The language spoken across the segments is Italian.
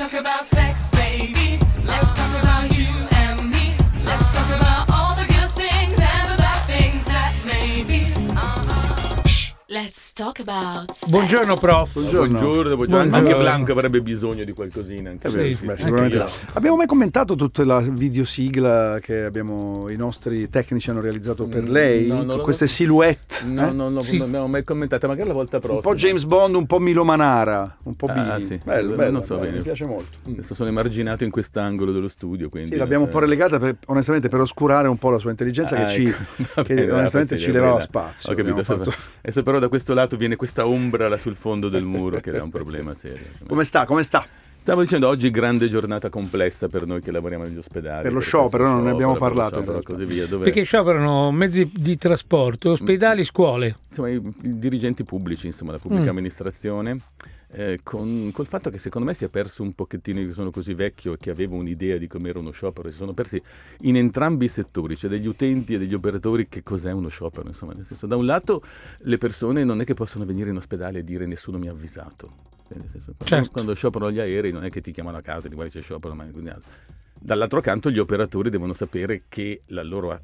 talk about sex, baby. Let's talk about you Let's talk about sex. Buongiorno prof. Buongiorno, buongiorno. Buongiorno. Anche Blanco avrebbe bisogno di qualcosina. Anche Sì, sì, beh, sì, sicuramente. Abbiamo mai commentato tutta la videosigla che abbiamo, i nostri tecnici hanno realizzato per lei? no, non l'ho- Queste silhouette? No, eh? no, no, Sì. non abbiamo mai commentata, magari la volta prossima. Un po' James Bond, un po' Milo Manara, un po' Ah, Billy. sì. Bello, bello, non so bello, bene. mi piace molto. Adesso sono emarginato in quest'angolo dello studio, quindi... Sì, l'abbiamo un po' relegata per- onestamente per oscurare un po' la sua intelligenza Ah, che, ci, ecco. Va che bene, onestamente ci levava spazio. Ho capito, adesso però da questo lato viene questa ombra là sul fondo del muro che è un problema serio. Come sta? Come sta? Stavo dicendo oggi grande giornata complessa per noi che lavoriamo negli ospedali. Per lo sciopero, non ne abbiamo per lo parlato, e così via. Dove, Perché scioperano mezzi di trasporto, ospedali, scuole. insomma, i, i dirigenti pubblici, insomma, la pubblica Mm. amministrazione, eh, con, col fatto che secondo me si è perso un pochettino, io sono così vecchio e che avevo un'idea di com'era uno sciopero, si sono persi in entrambi i settori, cioè degli utenti e degli operatori che cos'è uno sciopero, insomma, nel senso, da un lato le persone non è che possono venire in ospedale e dire nessuno mi ha avvisato. Cioè, nel senso, quando, Certo. quando scioperano gli aerei non è che ti chiamano a casa e ti guardi c'è sciopero, ma quindi altro. Dall'altro canto gli operatori devono sapere che la loro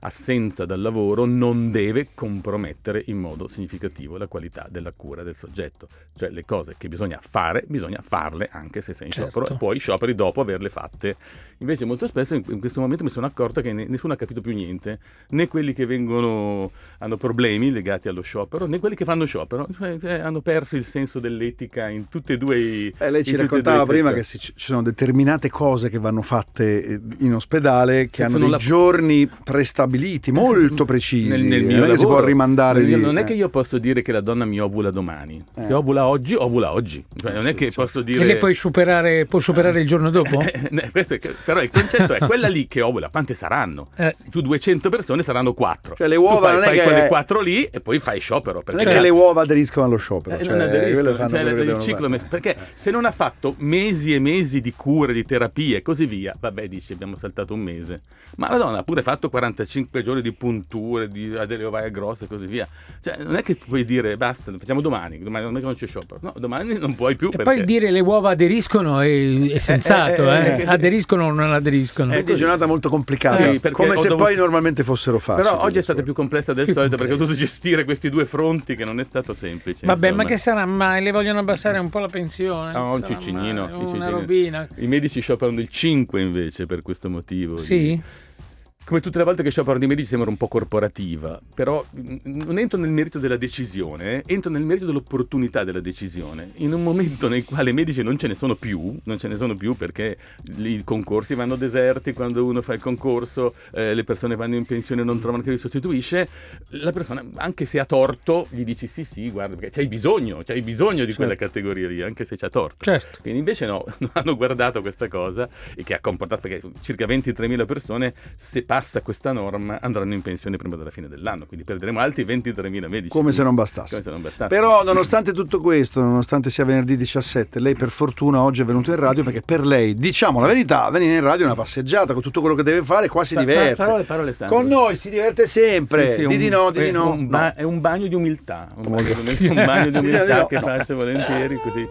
assenza dal lavoro non deve compromettere in modo significativo la qualità della cura del soggetto. Cioè le cose che bisogna fare, bisogna farle anche se sei in Certo. sciopero e poi scioperi dopo averle fatte. Invece molto spesso in, questo momento mi sono accorto che ne- nessuno ha capito più niente, né quelli che vengono, hanno problemi legati allo sciopero, né quelli che fanno sciopero, Cioè, cioè, hanno perso il senso dell'etica in tutti e due i... Eh, lei ci raccontava prima che ci sono determinate cose che vanno fatte eh, in ospedale che Sì, hanno dei la- giorni prestabiliti, molto precisi. Nel, nel non mio è che si può rimandare Non- di- Non è eh. che io posso dire che la donna mi ovula domani. Se Eh. ovula oggi, ovula oggi. Cioè, non è Sì, che certo. posso E dire. lei puoi superare, può superare il giorno dopo? Eh, eh, è- però il concetto è quella lì che ovula, quante saranno? Eh. Su 200 persone saranno 4. Cioè, le uova tu non fai, è fai che- quelle 4 lì e poi fai sciopero. Non Perché è che le uova aderiscono allo sciopero. eh, cioè, non aderiscono, cioè, il ciclo perché se non ha fatto mesi e mesi di cure, di terapie e così via, vabbè, dici abbiamo saltato un mese. Ma la donna ha pure fatto 45 giorni di punture, di ha delle ovaie grosse e così via. Cioè, non è che puoi dire basta, facciamo domani, domani non è che non c'è sciopero. No, domani non puoi più E perché poi dire le uova aderiscono è, è sensato, eh, eh, eh, eh. aderiscono o non aderiscono. Eh, è giornata molto complicata, Sì, come se dovuto- poi normalmente fossero facili. Però oggi è stata più complessa del Più solito perché ho dovuto gestire questi due fronti che non è stato semplice. Vabbè, insomma. ma che sarà mai? Le vogliono abbassare un po' la pensione? No, un Sarà ciccinino, un Una ciccinino. robina. I medici scioperano il 5 invece per questo motivo. Sì? Come tutte le volte che scioperano i medici sembra un po' corporativa, però mm, non entro nel merito della decisione, eh, entro nel merito dell'opportunità della decisione. In un momento nel quale i medici non ce ne sono più, non ce ne sono più perché i concorsi vanno deserti, quando uno fa il concorso eh, le persone vanno in pensione e non trovano chi li sostituisce, la persona, anche se ha torto, gli dici sì sì, guarda, perché c'hai bisogno, c'hai bisogno di quella categoria lì, anche se c'ha torto. Certo. Quindi invece no, non hanno guardato questa cosa e che ha comportato perché circa 23.000 persone se passa questa norma andranno in pensione prima della fine dell'anno, quindi perderemo altri 23.000 medici. Come se non bastasse. Come se non bastasse. Però nonostante tutto questo, nonostante sia venerdì 17, lei per fortuna oggi è venuto in radio perché per lei, diciamo la verità, venire in radio è una passeggiata con tutto quello che deve fare, qua si pa- diverte. parole, parole. Con noi si diverte sempre. Sì, sì, di un- di no, di di è no. un ba- No. È un bagno di umiltà, un bagno di umiltà, un bagno di Di umiltà che faccio volentieri così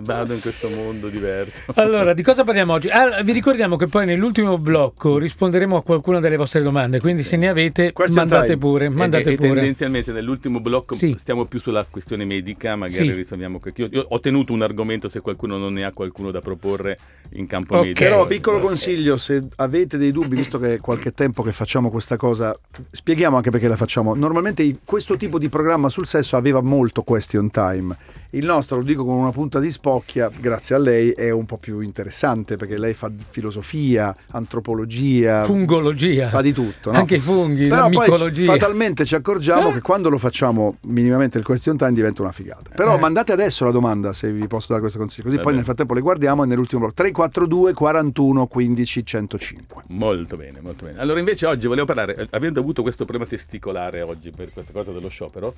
vado in questo mondo diverso. Allora, di cosa parliamo oggi? Ah, vi ricordiamo che poi nell'ultimo blocco risponderemo a qualcuna delle vostre domande, quindi se ne avete Question mandate time. pure, mandate e, e pure. tendenzialmente nell'ultimo blocco Sì. stiamo più sulla questione medica, magari Sì. risolviamo que- io, io ho tenuto un argomento se qualcuno non ne ha qualcuno da proporre in campo Ok. medico. Però, piccolo Ok. consiglio, se avete dei dubbi, visto che è qualche tempo che facciamo questa cosa, spieghiamo anche perché la facciamo. Normalmente questo tipo di programma sul sesso aveva molto question time. Il nostro, lo dico con una punta di spocchia, grazie a lei, è un po' più interessante perché lei fa filosofia, antropologia, Fungologia. fa di tutto. no? Anche i funghi, Però poi micologia. fatalmente ci accorgiamo che quando lo facciamo minimamente il question time diventa una figata. Però Eh. mandate adesso la domanda se vi posso dare questo consiglio, così Va poi bene. nel frattempo le guardiamo e nell'ultimo blocco 342 41 15 105. Molto bene, molto bene. Allora invece oggi volevo parlare, eh, avendo avuto questo problema testicolare oggi per questa cosa dello sciopero,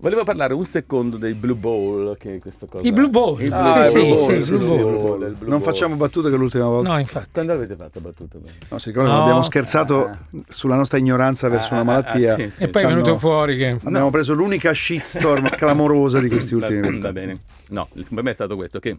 volevo parlare un secondo dei Blue Ball, che è questa cosa... I Blue Ball. Il Ah, sì, Blue sì, Ball, sì, sì, Blue sì, Ball. il Blue Ball. il Blue Non Ball. facciamo battute che l'ultima volta. No, infatti. Quando avete fatto battuta? No, si ricorda, No. abbiamo scherzato sulla nostra ignoranza verso Ah, una ah, ah, malattia. sì, sì. E poi è venuto fuori che... Abbiamo preso l'unica shitstorm clamorosa di questi ultimi Va, bene. No, il problema è stato questo che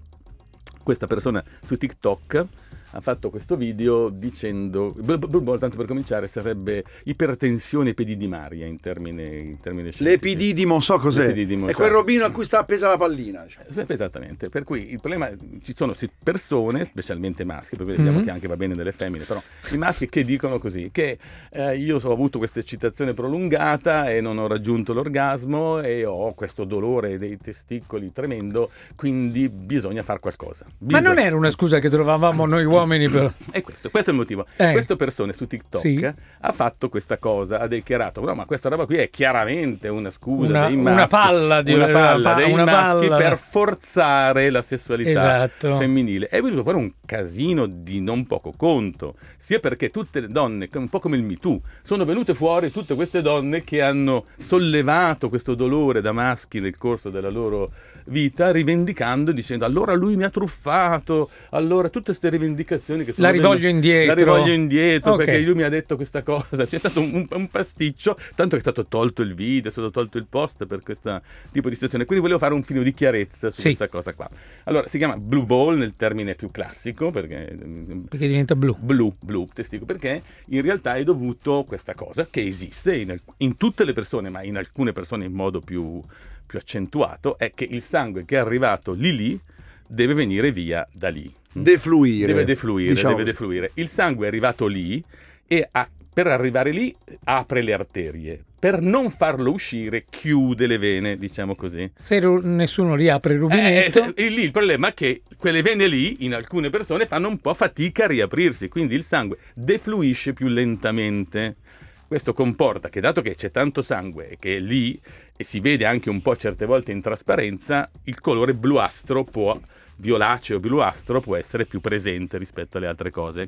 questa persona su TikTok ha fatto questo video dicendo, Ball, tanto per cominciare, sarebbe ipertensione epididimmaria in termini, in termini scientifici. L'epididimo, so cos'è. L'epididimo, È cioè- quel robino a cui sta appesa la pallina. Eh, Esattamente, per cui il problema ci sono persone, specialmente maschi, perché vediamo Mhm. che anche va bene delle femmine, però i maschi che dicono così, che eh, io ho avuto questa eccitazione prolungata e non ho raggiunto l'orgasmo e ho questo dolore dei testicoli tremendo, quindi bisogna fare qualcosa. Ma non Bisogna- era una scusa che trovavamo noi uomini per... e questo, questo è il motivo. Eh. Questa persona su TikTok Sì. ha fatto questa cosa, ha dichiarato: no, ma questa roba qui è chiaramente una scusa Una- dei una maschi, palla di- una palla una pa- dei una maschi palla. per forzare la sessualità Esatto. femminile. È venuto fuori un casino di non poco conto, sia perché tutte le donne, un po' come il Me Too, sono venute fuori tutte queste donne che hanno sollevato questo dolore da maschi nel corso della loro vita, rivendicando, dicendo allora lui mi ha truffato, allora tutte queste rivendicazioni che sono La rivoglio venute- indietro. La rivoglio indietro Ok. perché lui mi ha detto questa cosa. C'è stato un, un pasticcio, tanto che è stato tolto il video, è stato tolto il post per questo tipo di situazione. Quindi volevo fare un filo di chiarezza su Sì. questa cosa qua. Allora, si chiama blue ball nel termine più classico, perché mm, perché diventa blu. blu, blu, testico, perché in realtà è dovuto questa cosa che esiste in, in tutte le persone, ma in alcune persone in modo più, più accentuato, è che il sangue che è arrivato lì lì deve venire via da lì. Defluire. Deve defluire, diciamo deve defluire. Il sangue è arrivato lì e ha- per arrivare lì apre le arterie. Per non farlo uscire chiude le vene, diciamo così. Se ru- nessuno riapre il Eh, rubinetto, se- e lì il problema è che quelle vene lì, in alcune persone, fanno un po' fatica a riaprirsi, quindi il sangue defluisce più lentamente. Questo comporta che, dato che c'è tanto sangue e che è lì e si vede anche un po' certe volte in trasparenza, il colore bluastro può, violaceo bluastro, può essere più presente rispetto alle altre cose.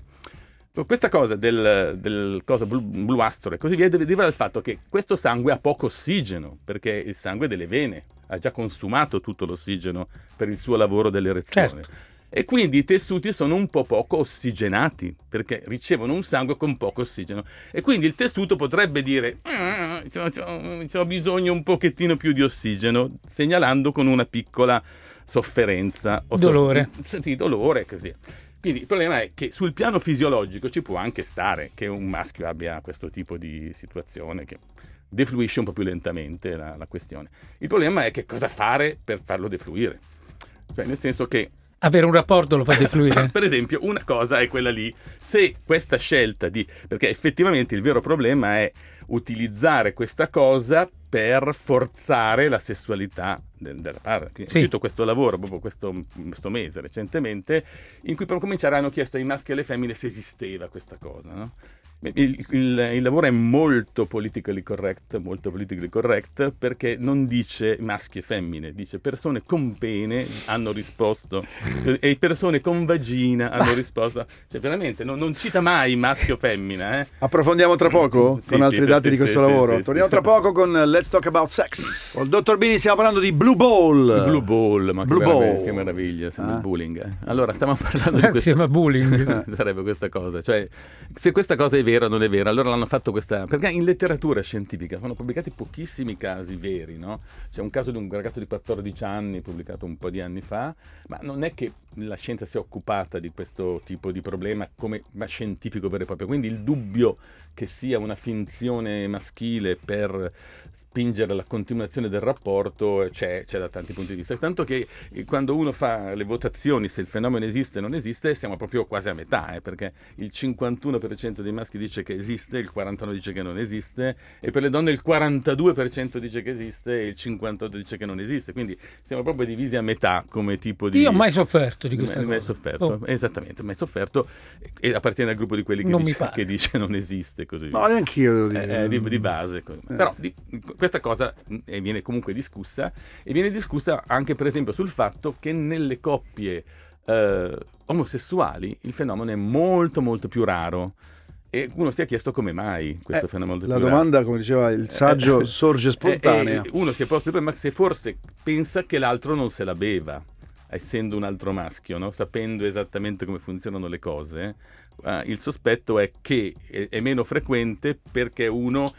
Questa cosa del, del blu- bluastro e così via deriva dal fatto che questo sangue ha poco ossigeno, perché il sangue delle vene ha già consumato tutto l'ossigeno per il suo lavoro dell'erezione. Certo. E quindi i tessuti sono un po' poco ossigenati, perché ricevono un sangue con poco ossigeno. E quindi il tessuto potrebbe dire, "Ah, c'ho bisogno un pochettino più di ossigeno, segnalando con una piccola sofferenza. o so- Dolore. sì, dolore così. Quindi il problema è che sul piano fisiologico ci può anche stare che un maschio abbia questo tipo di situazione che defluisce un po' più lentamente la, la questione. Il problema è che cosa fare per farlo defluire. Cioè, nel senso che avere un rapporto lo fa defluire. per esempio, una cosa è quella lì, se questa scelta di... perché effettivamente il vero problema è utilizzare questa cosa per forzare la sessualità del- della parte. Quindi Sì. Ho scritto questo lavoro proprio questo, questo mese recentemente, in cui per cominciare hanno chiesto ai maschi e alle femmine se esisteva questa cosa. no? Il, il- il lavoro è molto politically correct, molto politically correct, perché non dice maschi e femmine, dice persone con pene hanno risposto e persone con vagina hanno risposto. Cioè veramente non, non cita mai maschio o femmina. Eh? Approfondiamo tra poco Sì, con sì, altri sì, dati di questo lavoro. Torniamo tra poco con Let's Talk About Sex. Con il dottor Bini stiamo parlando di Blue Ball. Blue Ball, ma Blue che, meraviglia, Ball. che meraviglia, sembra Ah. il bullying. eh. Allora, stiamo parlando di questo. Insieme a bullying. Sarebbe questa cosa, cioè se questa cosa è vera o non è vera, allora l'hanno fatto questa. Perché in letteratura scientifica sono pubblicati pochissimi casi veri, no? C'è un caso di un ragazzo di 14 anni, pubblicato un po' di anni fa, ma non è che la scienza si è occupata di questo tipo di problema come ma scientifico vero e proprio. Quindi il dubbio che sia una finzione maschile per spingere la continuazione del rapporto c'è, c'è da tanti punti di vista. Tanto che eh, quando uno fa le votazioni se il fenomeno esiste o non esiste, siamo proprio quasi a metà, eh, perché il 51% dei maschi dice che esiste, il 49% dice che non esiste, e per le donne il 42% dice che esiste e il 58% dice che non esiste. Quindi siamo proprio divisi a metà come tipo di... Io ho mai sofferto di questa Mai- mai cosa. sofferto, Oh. esattamente, mai sofferto e appartiene al gruppo di quelli che, Non dice, che dice non esiste così. No, neanche io devo dire. Eh, eh, di, di base. così. Però di- questa cosa eh, viene comunque discussa e viene discussa anche per esempio sul fatto che nelle coppie eh, omosessuali il fenomeno è molto molto più raro e uno si è chiesto come mai questo Eh, fenomeno è La raro. domanda, come diceva il saggio, Eh, sorge spontanea. eh, eh, uno si è posto il problema se forse pensa che l'altro non se la beva. essendo un altro maschio, no? sapendo esattamente come funzionano le cose, eh, il sospetto è che è, è meno frequente perché uno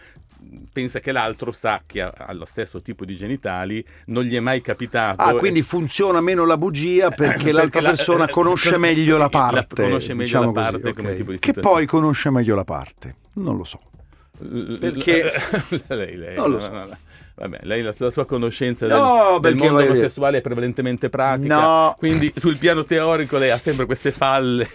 pensa che l'altro sa che ha, ha lo stesso tipo di genitali, non gli è mai capitato. Ah, quindi funziona meno la bugia perché l'altra la- persona eh, conosce con- meglio la la- parte. conosce meglio diciamo la così, parte come ok. tipo di Che situazione. poi conosce meglio la parte. Non lo so. Perché- lei, lei, Non lo so. no, no. Vabbè, lei la, la sua conoscenza No, del, del perché mondo omosessuale è prevalentemente pratica, No. quindi sul piano teorico lei ha sempre queste falle.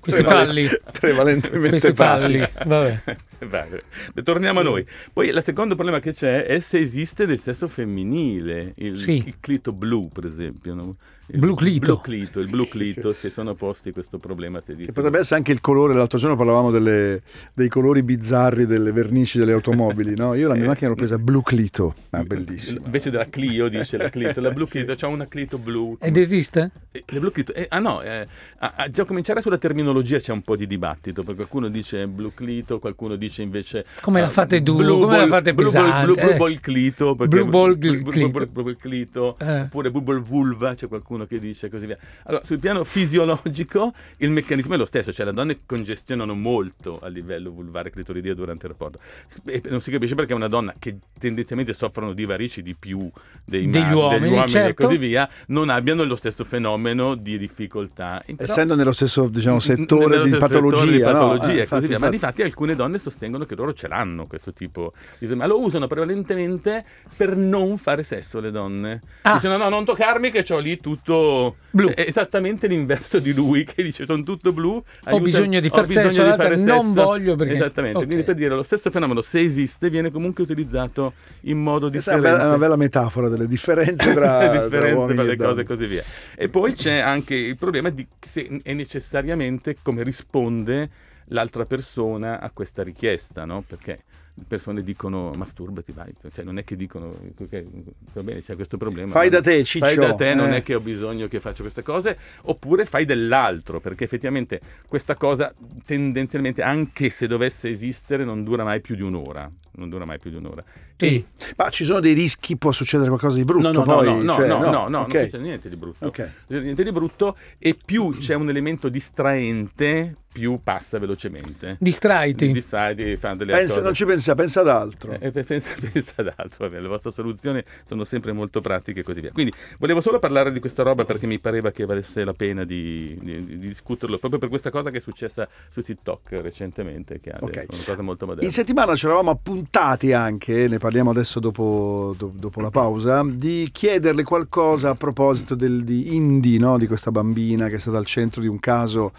Questi Prevale- falli. Prevalentemente Questi falli. Vabbè. Vabbè, torniamo a noi. Poi il secondo problema che c'è è se esiste del sesso femminile, il, Sì. il clito blu, per esempio. no? Il Blu clito. blu clito, il blu clito, se sono posti questo problema, se esiste. Che potrebbe essere anche il colore, l'altro giorno parlavamo delle- dei colori bizzarri delle vernici delle automobili, no? Io la mia macchina l'ho presa blu clito, ma bellissima. Invece della Clio dice la Clito, la blu clito, c'ha una Clito blu. Ed esiste? Eh, le blu clito, eh, ah no, eh, a, a già cominciare sulla terminologia c'è un po' di dibattito, perché qualcuno dice blu clito, qualcuno dice invece... Come la ah, fate duro, blue come la fate blue ball- pesante, Blue, eh. ball clito, perché- Blue ball clito. blue ball- blue ball clito, Eh. oppure blue ball vulva, c'è qualcuno che dice così via. Allora, sul piano fisiologico il meccanismo è lo stesso, cioè le donne congestionano molto a livello vulvare clitoridio durante il rapporto. E non si capisce perché una donna che tendenzialmente soffrono di varici di più dei Degli maschi, uomini, degli uomini certo. e così via, non abbiano lo stesso fenomeno di difficoltà. Però- Essendo nello stesso diciamo, n- settore nello di stesso patologia, settore di no? patologia Eh, e infatti, così via. Ma infatti. di fatti alcune donne sostengono che loro ce l'hanno questo tipo di ma lo usano prevalentemente per non fare sesso le donne. Ah. Dicono no, non toccarmi che ho lì tutto Blu. È esattamente l'inverso di lui che dice sono tutto blu. Ho bisogno di far sesso, l'altra non voglio perché- Esattamente, ok. quindi per dire lo stesso fenomeno se esiste viene comunque utilizzato in modo Questa è una differente. bella, metafora delle differenze tra, le tra differenze tra e le cose e così via. E poi c'è anche il problema di se è necessariamente come risponde l'altra persona a questa richiesta, no? Perché le persone dicono masturbati, vai, cioè non è che dicono che va bene, c'è questo problema. Fai da te, Ciccio. Fai da te, non Eh. è che ho bisogno che faccia queste cose, oppure fai dell'altro, perché effettivamente questa cosa tendenzialmente, anche se dovesse esistere, non dura mai più di un'ora. Non dura mai più di un'ora. Sì. Ma ci sono dei rischi, può succedere qualcosa di brutto No, no, poi? no, no, Cioè, no, no, no, non ok. succede niente di brutto. Ok. Non succede niente di brutto e più c'è un elemento distraente, più passa velocemente. Distraiti. Distraiti, fanno delle Pensa- cose. non ci pensa, pensa ad altro. Eh, eh, pensa, pensa ad altro, va bene, le vostre soluzioni sono sempre molto pratiche e così via. Quindi volevo solo parlare di questa roba perché mi pareva che valesse la pena di, di- di discuterlo, proprio per questa cosa che è successa su TikTok recentemente, che è Ok. una cosa molto moderna. In settimana ci eravamo appuntati anche, ne parliamo adesso dopo, do- dopo la pausa, di chiederle qualcosa a proposito del, di Indy, no? di questa bambina che è stata al centro di un caso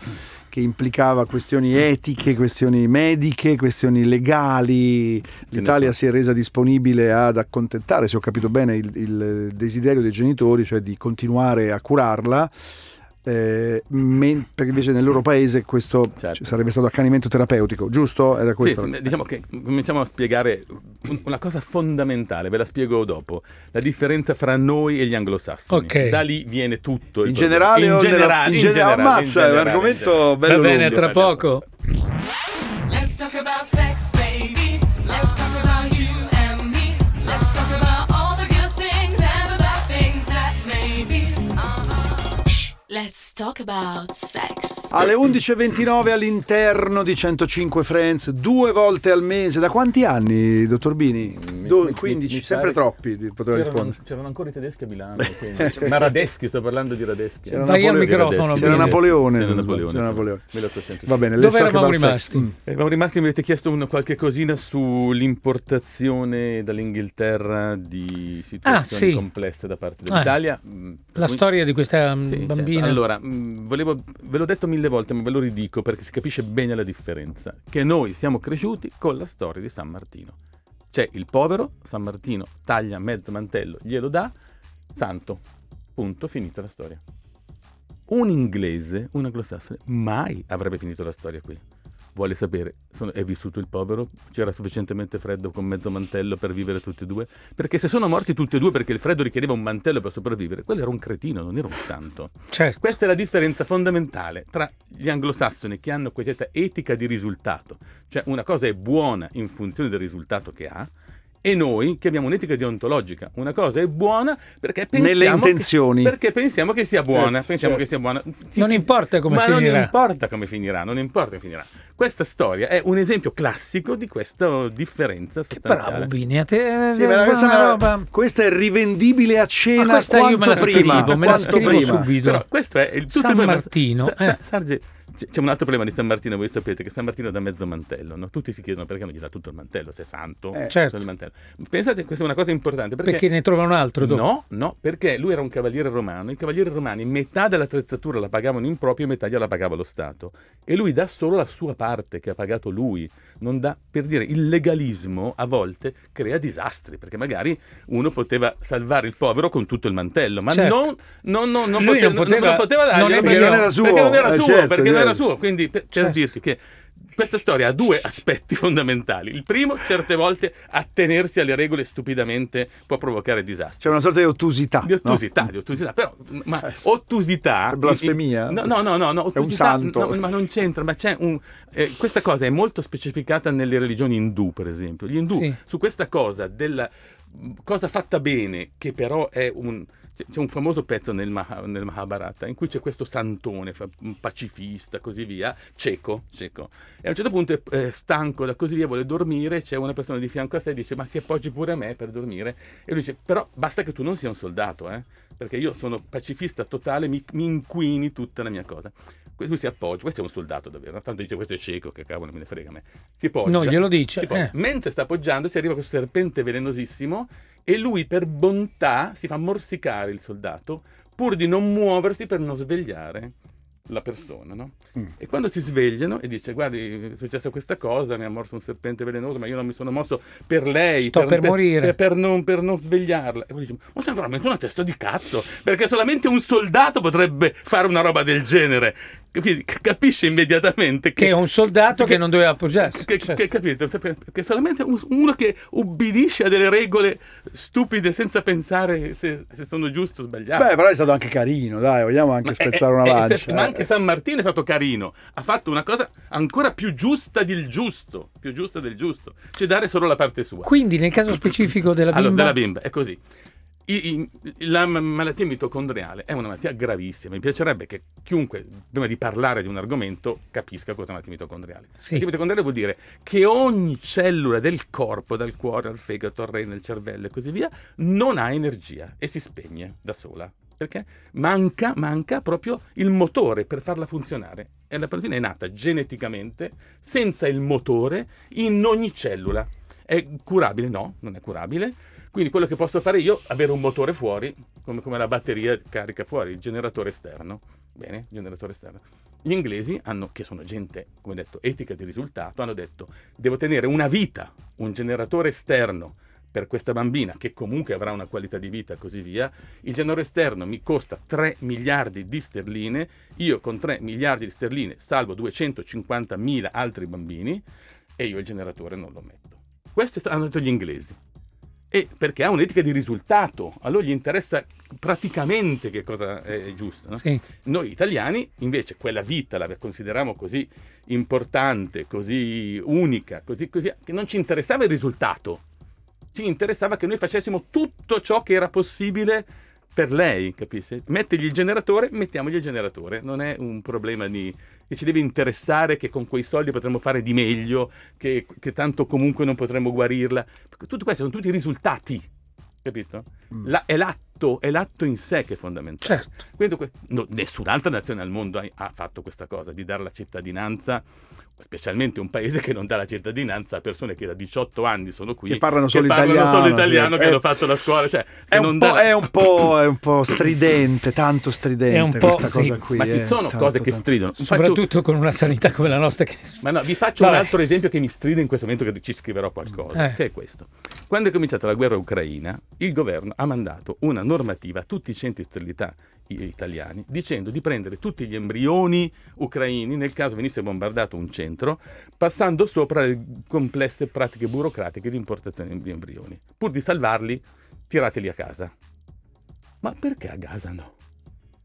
che implicava questioni etiche, questioni mediche, questioni legali. L'Italia si è resa disponibile ad accontentare, se ho capito bene, il, il desiderio dei genitori, cioè di continuare a curarla. Eh, men- perché invece nel loro paese questo Certo. sarebbe stato accanimento terapeutico, giusto? Era Sì, questo? sì, diciamo che cominciamo a spiegare un- una cosa fondamentale, ve la spiego dopo, la differenza fra noi e gli anglosassoni. Ok. Da lì viene tutto. In generale, in o nella- generale, in in generale- generale, ammazza, in è un generale, argomento generale. bello Va bene, lungo. tra poco. Let's talk about sex, Let's talk about sex. Alle 11.29 all'interno di 105 Friends, due volte al mese. Da quanti anni, dottor Bini? Mi- Do- mi- 15, mi sempre troppi, C'erano, rispondere. c'erano ancora i tedeschi a Milano, ma Radeschi, sto parlando di Radeschi. C'era Vai al Napoleone- microfono, C'era. Napoleone. C'era Napoleone, c'era sì. Napoleone. 1800. Va bene, Dove eravamo rimasti? Mm. Eravamo rimasti, mi avete chiesto un- qualche cosina sull'importazione dall'Inghilterra di situazioni Ah, sì. complesse da parte dell'Italia. Mm, La storia di questa mm, Sì, certo. Bambina. Allora, mh, volevo, ve l'ho detto mille volte, ma ve lo ridico perché si capisce bene la differenza. Che noi siamo cresciuti con la storia di San Martino. C'è il povero, San Martino taglia mezzo mantello, glielo dà, santo. Punto, finita la storia. Un inglese, un anglosassone, mai avrebbe finito la storia qui. Vuole sapere, sono- è vissuto il povero? C'era sufficientemente freddo con mezzo mantello per vivere tutti e due? Perché se sono morti tutti e due perché il freddo richiedeva un mantello per sopravvivere, quello era un cretino, non era un santo. Certo. Questa è la differenza fondamentale tra gli anglosassoni che hanno questa etica di risultato, cioè una cosa è buona in funzione del risultato che ha e noi che abbiamo un'etica deontologica. Una cosa è buona perché Nelle pensiamo, intenzioni. Che, perché pensiamo che sia buona. Eh, pensiamo certo. che sia buona. Sì, Non sì, importa come ma finirà. non importa come finirà, non importa come finirà. Questa storia è un esempio classico di questa differenza sostanziale. Bravo Bini, a te Sì, ma eh, questa, una è una- roba- questa è rivendibile a cena Ma questa io me quanto la prima, scrivo, me la quanto scrivo prima. subito. Però questo è il, tutto San il. Martino, Sa- sa- eh. Sarge, c'è un altro problema di San Martino, voi sapete che San Martino dà mezzo mantello, no? Tutti si chiedono perché non gli dà tutto il mantello, se è santo. Eh, certo. il mantello. Pensate, questa è una cosa importante perché, perché ne trova un altro dopo. No, no, perché lui era un cavaliere romano. I cavalieri romani metà dell'attrezzatura la pagavano in proprio e metà gliela pagava lo Stato. E lui dà solo la sua parte che ha pagato lui. Non dà, per dire, il legalismo a volte crea disastri, perché magari uno poteva salvare il povero con tutto il mantello, ma Certo. non, non, non, non Lui pote- non poteva- non poteva darglielo non perché. Non era suo, perché non era eh, suo, certo, perché non era certo. suo. Quindi per, per Certo. dirti che questa storia ha due aspetti fondamentali. Il primo, certe volte, attenersi alle regole stupidamente può provocare disastri. C'è una sorta di ottusità. Di ottusità, no? di ottusità, però ma Eh, ottusità blasfemia? No, no, no, no, no, È un ottusità, santo. no, ma non c'entra, ma c'è un eh, questa cosa è molto specificata nelle religioni indù, per esempio. Gli indù Sì. su questa cosa della cosa fatta bene, che però è un c'è- un famoso pezzo nel, Maha- nel Mahabharata in cui c'è questo santone, un pacifista, così via, cieco, cieco. E a un certo punto è stanco da così via, vuole dormire, c'è una persona di fianco a sé e dice ma si appoggi pure a me per dormire. E lui dice però basta che tu non sia un soldato, eh, perché io sono pacifista totale, mi, mi inquini tutta la mia cosa. Lui si appoggia, questo è un soldato davvero, tanto dice questo è cieco, che cavolo me ne frega a me. Si appoggia. No, glielo dice, eh. Mentre sta appoggiando si arriva questo serpente velenosissimo e lui per bontà si fa morsicare il soldato pur di non muoversi per non svegliare la persona, no? Mm. E quando si svegliano e dice guardi è successa questa cosa, mi ha morso un serpente velenoso, ma io non mi sono mosso per lei, Sto per morire." per, per non, per non svegliarla. E poi dice, ma sei veramente una testa di cazzo, perché solamente un soldato potrebbe fare una roba del genere. Capisce immediatamente che, Che è un soldato che, non doveva appoggiarsi. che, certo. che- capite? Perché solamente un- uno che ubbidisce a delle regole stupide senza pensare se, se sono giuste o sbagliate. Beh, però è stato anche carino, dai, vogliamo anche Ma- spezzare eh, una eh, lancia. ma anche San Martino è stato carino. Ha fatto una cosa ancora più giusta del giusto. Più giusta del giusto. Cioè dare solo la parte sua. Quindi nel caso specifico della Allora, bimba, della bimba, è così. I- i- la malattia mitocondriale è una malattia gravissima. Mi piacerebbe che chiunque, prima di parlare di un argomento, capisca cosa è una malattia mitocondriale. Sì. Malattia mitocondriale vuol dire che ogni cellula del corpo, dal cuore al fegato, al rene, al cervello e così via, non ha energia e si spegne da sola. Perché manca, manca proprio il motore per farla funzionare. E la proteina è nata geneticamente senza il motore in ogni cellula. È curabile? No, non è curabile. Quindi quello che posso fare io è avere un motore fuori, come, come la batteria carica fuori, il generatore esterno. Bene, generatore esterno. Gli inglesi hanno, che sono gente, come detto, etica di risultato, hanno detto devo tenere una vita, un generatore esterno per questa bambina che comunque avrà una qualità di vita e così via, il generatore esterno mi costa 3 miliardi di sterline, io con 3 miliardi di sterline salvo 250 mila altri bambini e io il generatore non lo metto. Questo hanno detto gli inglesi. E perché ha un'etica di risultato, a loro gli interessa praticamente che cosa è giusto. no? sì. Noi italiani invece quella vita la consideriamo così importante, così unica, così, così, che non ci interessava il risultato, ci interessava che noi facessimo tutto ciò che era possibile per lei, capisci? Mettergli il generatore, mettiamogli il generatore, non è un problema di... che ci deve interessare che con quei soldi potremmo fare di meglio, che, che tanto comunque non potremmo guarirla. Tutto questo sono tutti risultati, capito? Mm. La- è l'atto, è l'atto in sé che è fondamentale. Certo. Quindi no, nessun'altra nazione al mondo ha, ha fatto questa cosa di dare la cittadinanza, specialmente un paese che non dà la cittadinanza a persone che da 18 anni sono qui, Che parlano solo parlano italiano, solo italiano, sì. che Eh, hanno fatto la scuola. Cioè, È che un, non po', dà- è, un po', è un po' stridente, tanto stridente È un po', questa sì. cosa qui. Ma ci eh, sono tanto, cose che tanto. stridono. Faccio- Soprattutto con una sanità come la nostra. Che... Ma no, vi faccio Vabbè. un altro esempio che mi stride in questo momento che ci scriverò qualcosa, Eh. che è questo. Quando è cominciata la guerra ucraina, il governo ha mandato una normativa a tutti i centri sterilità italiani dicendo di prendere tutti gli embrioni ucraini nel caso venisse bombardato un centro, passando sopra le complesse pratiche burocratiche di importazione di embrioni. Pur di salvarli, tirateli a casa. Ma perché a Gaza no?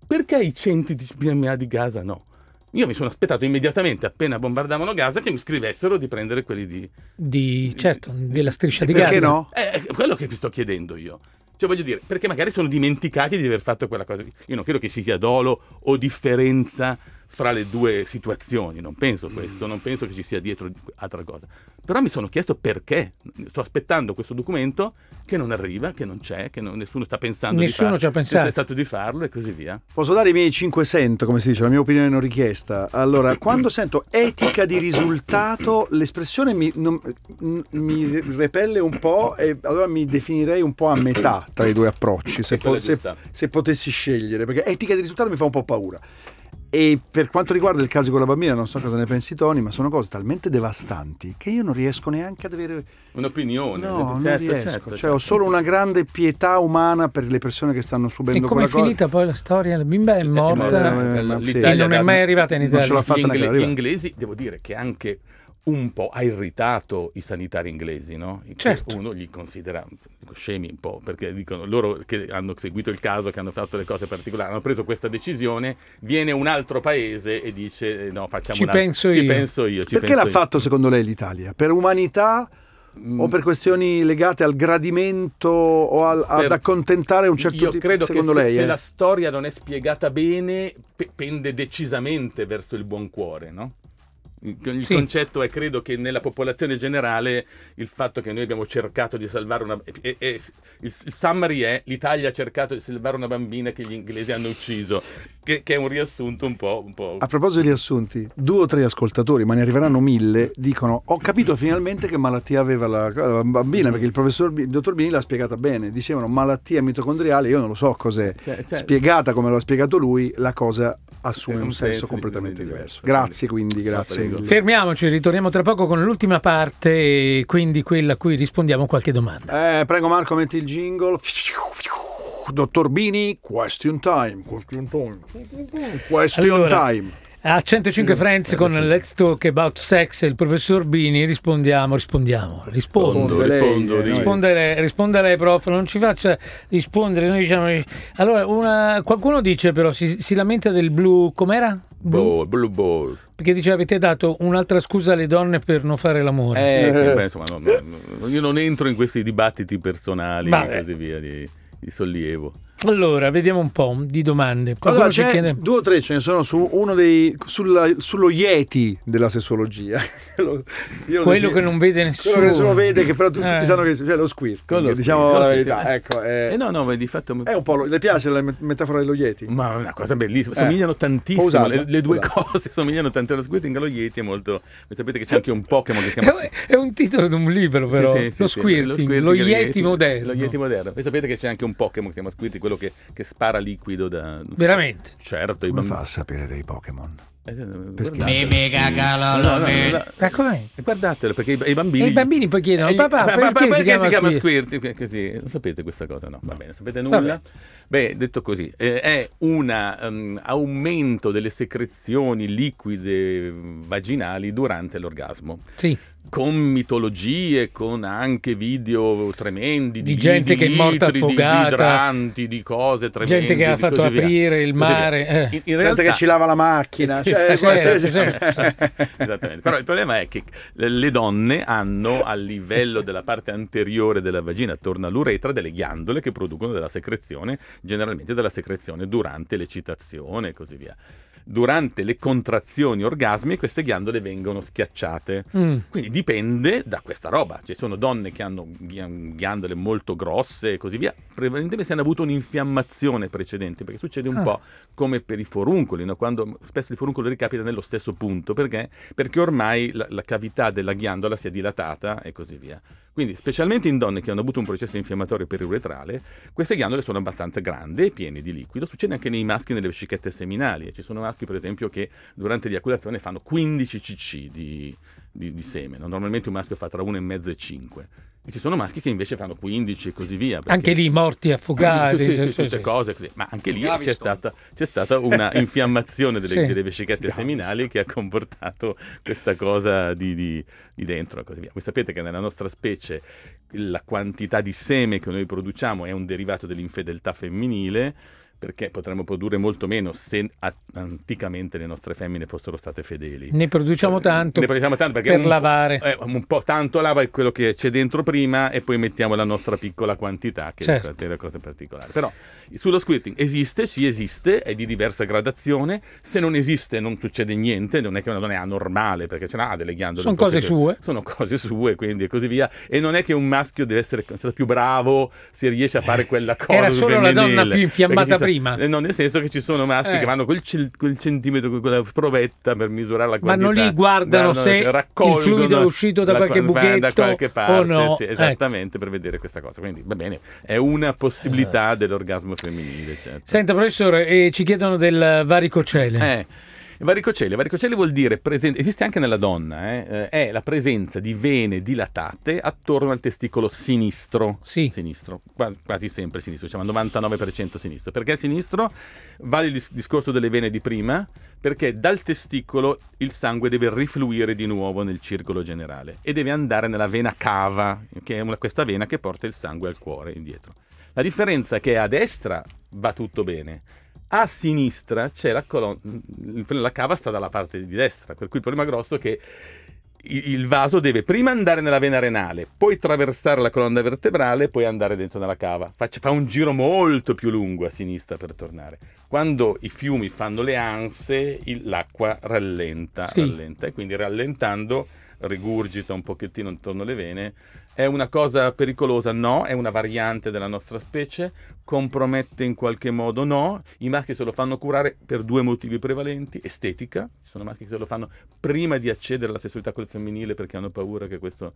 Perché i centri di PMA di Gaza no? Io mi sono aspettato immediatamente, appena bombardavano Gaza, che mi scrivessero di prendere quelli di... Di, certo, della striscia di Perché Gaza. no? Eh, È quello che vi sto chiedendo io. Cioè voglio dire, perché magari sono dimenticati di aver fatto quella cosa. Io non credo che ci sia dolo o differenza fra le due situazioni, non penso questo, non penso che ci sia dietro altra cosa. Però mi sono chiesto perché. Sto aspettando questo documento che non arriva, che non c'è, che non- nessuno sta pensando Nessuno di ci ha farlo. pensato. Di farlo e così via. Posso dare i miei 5 cent, come si dice, la mia opinione non richiesta. Allora, quando sento etica di risultato, l'espressione mi, non- mi repelle un po' e allora mi definirei un po' a metà tra i due approcci, se, po- se- se potessi scegliere, perché etica di risultato mi fa un po' paura. E per quanto riguarda il caso con la bambina, non so cosa ne pensi Tony, ma sono cose talmente devastanti che io non riesco neanche ad avere... Un'opinione. No, non certo, riesco. certo, cioè, certo. ho solo una grande pietà umana per le persone che stanno E subendo come è quella cosa. finita poi la storia? La bimba è morta eh, ma sì. e non è mai arrivata in non ce Italia. l'ha fatta gli, ingle- gli inglesi, devo dire che anche un po' ha irritato i sanitari inglesi, no? Che Certo. Uno li considera dico, scemi un po', perché dicono loro che hanno seguito il caso, che hanno fatto le cose particolari, hanno preso questa decisione, viene un altro paese e dice eh, no, facciamo Ci una- penso ci io. penso io. ci Perché penso l'ha io. fatto secondo lei l'Italia? Per umanità Mm, o per questioni legate al gradimento o al- ad accontentare un certo Io tipo credo secondo che se, lei? se eh? la storia non è spiegata bene, pe- pende decisamente verso il buon cuore, no? Il, Sì. concetto è, credo che nella popolazione generale, il fatto che noi abbiamo cercato di salvare una... e- e- il, il summary è l'Italia ha cercato di salvare una bambina che gli inglesi hanno ucciso, che, che è un riassunto un po'... Un po'... A proposito di riassunti, due o tre ascoltatori, ma ne arriveranno mille, dicono ho capito finalmente che malattia aveva la, la bambina, perché il professor il dottor Bini l'ha spiegata bene. Dicevano malattia mitocondriale, io non lo so cos'è. Cioè- cioè- Spiegata come lo ha spiegato lui, la cosa assume un, un senso senso completamente diverso. diverso. Grazie quindi, grazie prego. Fermiamoci, ritorniamo tra poco con l'ultima parte, quindi quella a cui rispondiamo a qualche domanda. Eh, prego Marco, metti il jingle. Dottor Bini, question time. Question time. Question Allora, time. A 105 Friends con Let's Talk About Sex, il professor Bini, rispondiamo, rispondiamo, rispondo. Rispondo, lei, rispondo, eh, di- Risponde lei, risponde lei, prof, non ci faccia rispondere. Noi diciamo, allora, una- qualcuno dice però, si, si lamenta del blu, com'era? Ball, blue ball. Perché dice avete dato un'altra scusa alle donne per non fare l'amore. Eh, sì, beh, insomma, no, no, no, io non entro in questi dibattiti personali e così via di, di sollievo. Allora, vediamo un po' di domande. Qualcuno Allora, chiede... due o tre ce ne sono su uno dei sulla- sullo Yeti della sessuologia. Lo- io lo Quello defin- che non vede nessuno. Quello che nessuno vede, che però tutti, Eh. tutti sanno che cioè lo squirt. Lo diciamo squirt, la lo squirt, verità. eh. Ecco, è, Eh no, no, ma di fatto... è un po'. lo- Le piace la met- metafora dello Yeti? Ma è una cosa bellissima, Eh. somigliano tantissimo, usarla, le, le due cose somigliano tanto, lo squirting allo Yeti è molto... Sapete che c'è anche un Pokémon che si chiama... È, è un titolo di un libro, però. Sì, sì, sì, lo, sì, squirting, lo che è Yeti moderno. Lo Yeti moderno. Voi sapete che c'è anche un Pokémon che si chiama Squirting, quello che, che spara liquido da... non so. Veramente. Certo, Come bambini... fa a sapere dei Pokémon? Eh, Perché? guardatelo. Perché i, bambini... E i bambini poi chiedono, Eh, papà, pa- pa- perché, si chiama? Che- Così, non sapete questa cosa, no? Va bene, sapete nulla? Beh, detto così, eh, è un ehm, aumento delle secrezioni liquide vaginali durante l'orgasmo. Sì, Con mitologie, con anche video tremendi Di gente che è morta litri, affogata. di idranti, di cose tremende. gente che ha di fatto così via. aprire il mare. eh. In, in Gente realtà, che ci lava la macchina. Cioè, qualsiasi-. Esattamente. Però il problema è che le donne hanno a livello della parte anteriore della vagina, attorno all'uretra, delle ghiandole che producono della secrezione, generalmente della secrezione durante l'eccitazione e così via. Durante le contrazioni orgasmiche queste ghiandole vengono schiacciate. Mm. Quindi dipende da questa roba. Ci sono donne che hanno ghi- ghiandole molto grosse e così via, probabilmente se hanno avuto un'infiammazione precedente, perché succede un Ah. po' come per i foruncoli, no? quando spesso il foruncolo ricapita nello stesso punto, perché? Perché ormai la, la cavità della ghiandola si è dilatata e così via. Quindi, specialmente in donne che hanno avuto un processo infiammatorio periuretrale, queste ghiandole sono abbastanza grandi e piene di liquido. Succede anche nei maschi nelle vescichette seminali. Ci sono maschi, per esempio, che durante l'eiaculazione fanno 15 cc di, di, di seme. no? Normalmente un maschio fa tra 1,5 e 5. E ci sono maschi che invece fanno 15 e così via. perché- Anche lì morti affogati. sì, sì, sì, tutte sì, sì. cose così. Ma anche lì c'è stata, c'è stata una infiammazione delle, Sì. delle vescichette seminali che ha comportato questa cosa di, di- di dentro e così via. Voi sapete che nella nostra specie la quantità di seme che noi produciamo è un derivato dell'infedeltà femminile. Perché potremmo produrre molto meno se anticamente le nostre femmine fossero state fedeli. Ne produciamo tanto Ne produciamo tanto perché per un po'- lavare. eh, un po' tanto lava è quello che c'è dentro prima e poi mettiamo la nostra piccola quantità che Certo. è per cose particolari. Però sullo squirting esiste, sì esiste, è di diversa gradazione. Se non esiste non succede niente, non è che una donna è anormale perché ce n'ha delle ghiandole. Sono po' cose sue. Sono cose sue, quindi e così via. E non è che un maschio deve essere più bravo se riesce a fare quella cosa. Era solo la donna più infiammata ci sono- prima. eh, no, nel senso che ci sono maschi Eh. che vanno cil- col centimetro, con quella provetta per misurare la quantità. Vanno lì, guardano Vanno, se il fluido è uscito da la qualche qua- da buchetto qualche o parte, no. sì, Ecco. esattamente per vedere questa cosa. Quindi va bene, è una possibilità Esatto. dell'orgasmo femminile. Certo. Senta, professore, eh, ci chiedono del varicocele. Eh, varicocele. Varicocele vuol dire presen- esiste anche nella donna, eh, eh, è la presenza di vene dilatate attorno al testicolo sinistro. Sì. Sinistro, qua- quasi sempre sinistro, diciamo 99% sinistro. Perché sinistro? Vale il dis- discorso delle vene di prima, perché dal testicolo il sangue deve rifluire di nuovo nel circolo generale e deve andare nella vena cava, che è una- questa vena che porta il sangue al cuore indietro. La differenza è che a destra va tutto bene, a sinistra c'è la colonna, la cava sta dalla parte di destra, per cui il problema grosso è che il vaso deve prima andare nella vena renale, poi attraversare la colonna vertebrale, poi andare dentro nella cava. Fa un giro molto più lungo a sinistra per tornare. Quando i fiumi fanno le anse, l'acqua rallenta, Sì. rallenta e quindi rallentando rigurgita un pochettino intorno alle vene. È una cosa pericolosa? No, è una variante della nostra specie, compromette in qualche modo? No, i maschi se lo fanno curare per due motivi prevalenti, estetica, ci sono maschi che se lo fanno prima di accedere alla sessualità col femminile perché hanno paura che questa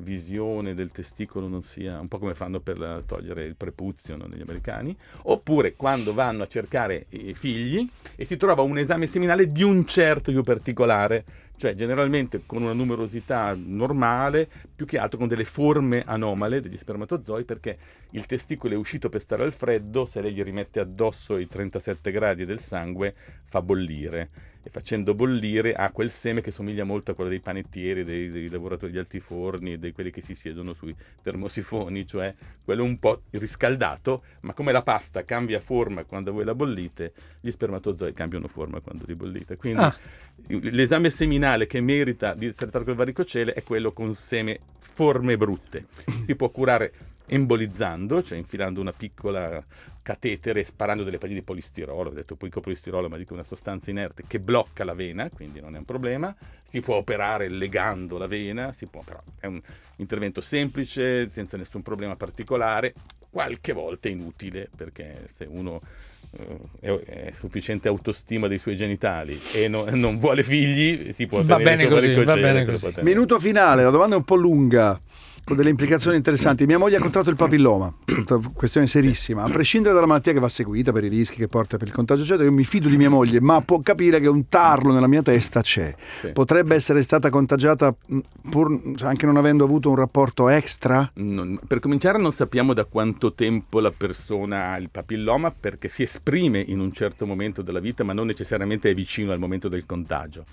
visione del testicolo non sia un po' come fanno per togliere il prepuzio no, negli americani, oppure quando vanno a cercare i figli e si trova un esame seminale di un certo più particolare, cioè generalmente con una numerosità normale, più che altro con delle forme anomale degli spermatozoi, perché il testicolo è uscito per stare al freddo, se lei gli rimette addosso i 37 gradi del sangue, fa bollire. E facendo bollire ha quel seme che somiglia molto a quello dei panettieri, dei, dei lavoratori di altiforni, di quelli che si siedono sui termosifoni, cioè quello un po' riscaldato, ma come la pasta cambia forma quando voi la bollite, gli spermatozoi cambiano forma quando li bollite. Quindi Ah. l'esame seminale che merita di trattato col varicocele è quello con seme forme brutte. Si può curare embolizzando, cioè infilando una piccola catetere e sparando delle palline di polistirolo, ho detto poi polistirolo, ma dico una sostanza inerte che blocca la vena, quindi non è un problema. Si può operare legando la vena, si può, però è un intervento semplice, senza nessun problema particolare, qualche volta inutile, perché se uno eh, è, è sufficiente autostima dei suoi genitali e no- non vuole figli, si può Va bene così, va bene così. Minuto finale, la domanda è un po' lunga, con delle implicazioni interessanti. Mia moglie ha contratto il papilloma, questione serissima. A prescindere dalla malattia che va seguita per i rischi che porta per il contagio, eccetera, io mi fido di mia moglie, ma può capire che un tarlo nella mia testa c'è. Sì. Potrebbe essere stata contagiata mh, pur anche non avendo avuto un rapporto extra? Non- per cominciare non sappiamo da quanto tempo la persona ha il papilloma perché si esprime in un certo momento della vita ma non necessariamente è vicino al momento del contagio.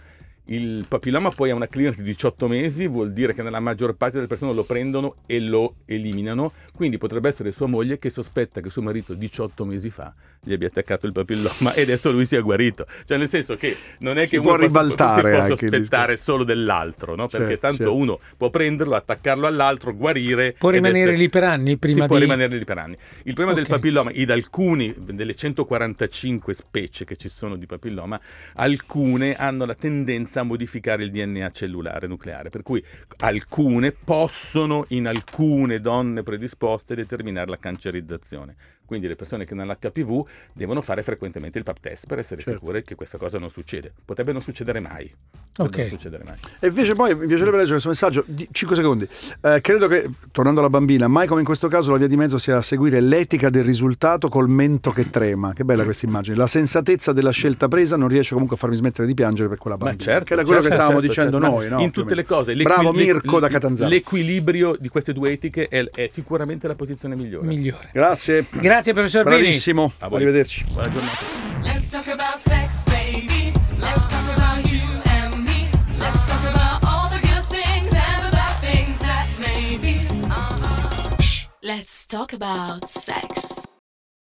Il papilloma poi ha una clearance di 18 mesi, vuol dire che nella maggior parte delle persone lo prendono e lo eliminano, quindi potrebbe essere sua moglie che sospetta che suo marito 18 mesi fa gli abbia attaccato il papilloma e adesso lui sia guarito. Cioè nel senso che non è Si che può uno possa- ribaltare si può anche il sospettare solo dell'altro, no? perché Certo, tanto certo. uno può prenderlo, attaccarlo all'altro, guarire Può rimanere essere- lì per anni prima si può di... rimanere lì per anni. Il problema Ok. del papilloma, ed alcuni delle 145 specie che ci sono di papilloma, alcune hanno la tendenza a modificare il DNA cellulare nucleare, per cui alcune possono in alcune donne predisposte determinare la cancerizzazione. Quindi le persone che hanno l'HPV devono fare frequentemente il pap test per essere Certo. sicure che questa cosa non succede. Potrebbe non succedere mai. Potrebbe Ok. non succedere mai. E invece poi mi piacerebbe leggere questo messaggio, 5 secondi. Eh, credo che, tornando alla bambina, mai come in questo caso la via di mezzo sia seguire l'etica del risultato col mento che trema. Che bella questa immagine. La sensatezza della scelta presa non riesce comunque a farmi smettere di piangere per quella Ma bambina. certo, che era quello certo, che stavamo certo, dicendo certo. noi, no? In tutte le cose. Bravo Mirko da Catanzaro. L'equilibrio di queste due etiche è, è sicuramente la posizione migliore. migliore. Grazie. Grazie professor Bini. Bravissimo. A voi. Arrivederci. Buona giornata. Let's talk about sex, baby. Let's talk about you and me. Let's talk about all the good things and the bad things that may be. Uh-huh. Let's talk about sex.